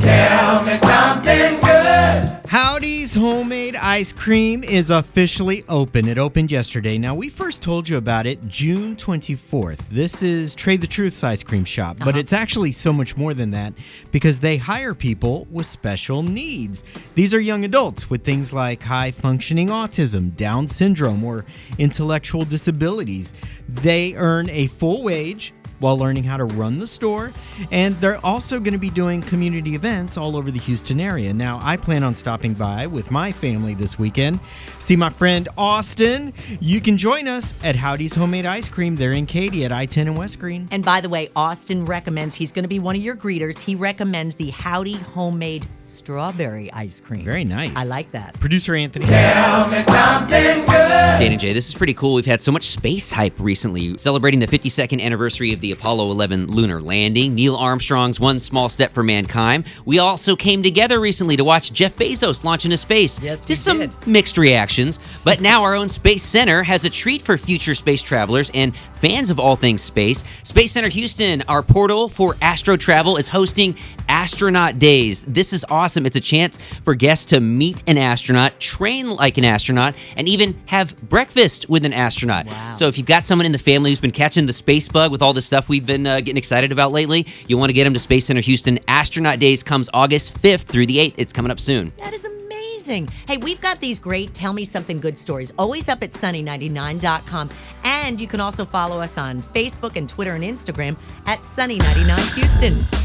Tell me something good. Howdy's Homemade Ice Cream is officially open. It opened yesterday. Now, we first told you about it June 24th. This is Trade the Truth's ice cream shop, but uh-huh. it's actually so much more than that because they hire people with special needs. These are young adults with things like high functioning autism, Down syndrome, or intellectual disabilities. They earn a full wage while learning how to run the store. And they're also going to be doing community events all over the Houston area. Now, I plan on stopping by with my family this weekend. See my friend Austin. You can join us at Howdy's Homemade Ice Cream. They're in Katy at I 10 and West Green. And by the way, Austin recommends he's going to be one of your greeters. He recommends the Howdy homemade strawberry ice cream. Very nice. I like that. Producer Anthony. Tell me something good. Dan and Jay, this is pretty cool. We've had so much space hype recently, celebrating the 52nd anniversary of the Apollo 11 lunar landing, Neil Armstrong's One Small Step for Mankind. We also came together recently to watch Jeff Bezos launch into space. Yes, Just some did. mixed reactions. But now our own Space Center has a treat for future space travelers and fans of all things space. Space Center Houston, our portal for astro travel, is hosting Astronaut Days. This is awesome. It's a chance for guests to meet an astronaut, train like an astronaut, and even have breakfast with an astronaut. Wow. So if you've got someone in the family who's been catching the space bug with all this stuff we've been uh, getting excited about lately, you want to get them to Space Center Houston. Astronaut Days comes August 5th through the 8th. It's coming up soon. That is amazing. Hey, we've got these great Tell Me Something Good stories always up at sunny99.com. And you can also follow us on Facebook and Twitter and Instagram at Sunny99 Houston.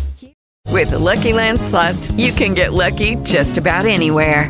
With the Lucky Land slots, you can get lucky just about anywhere.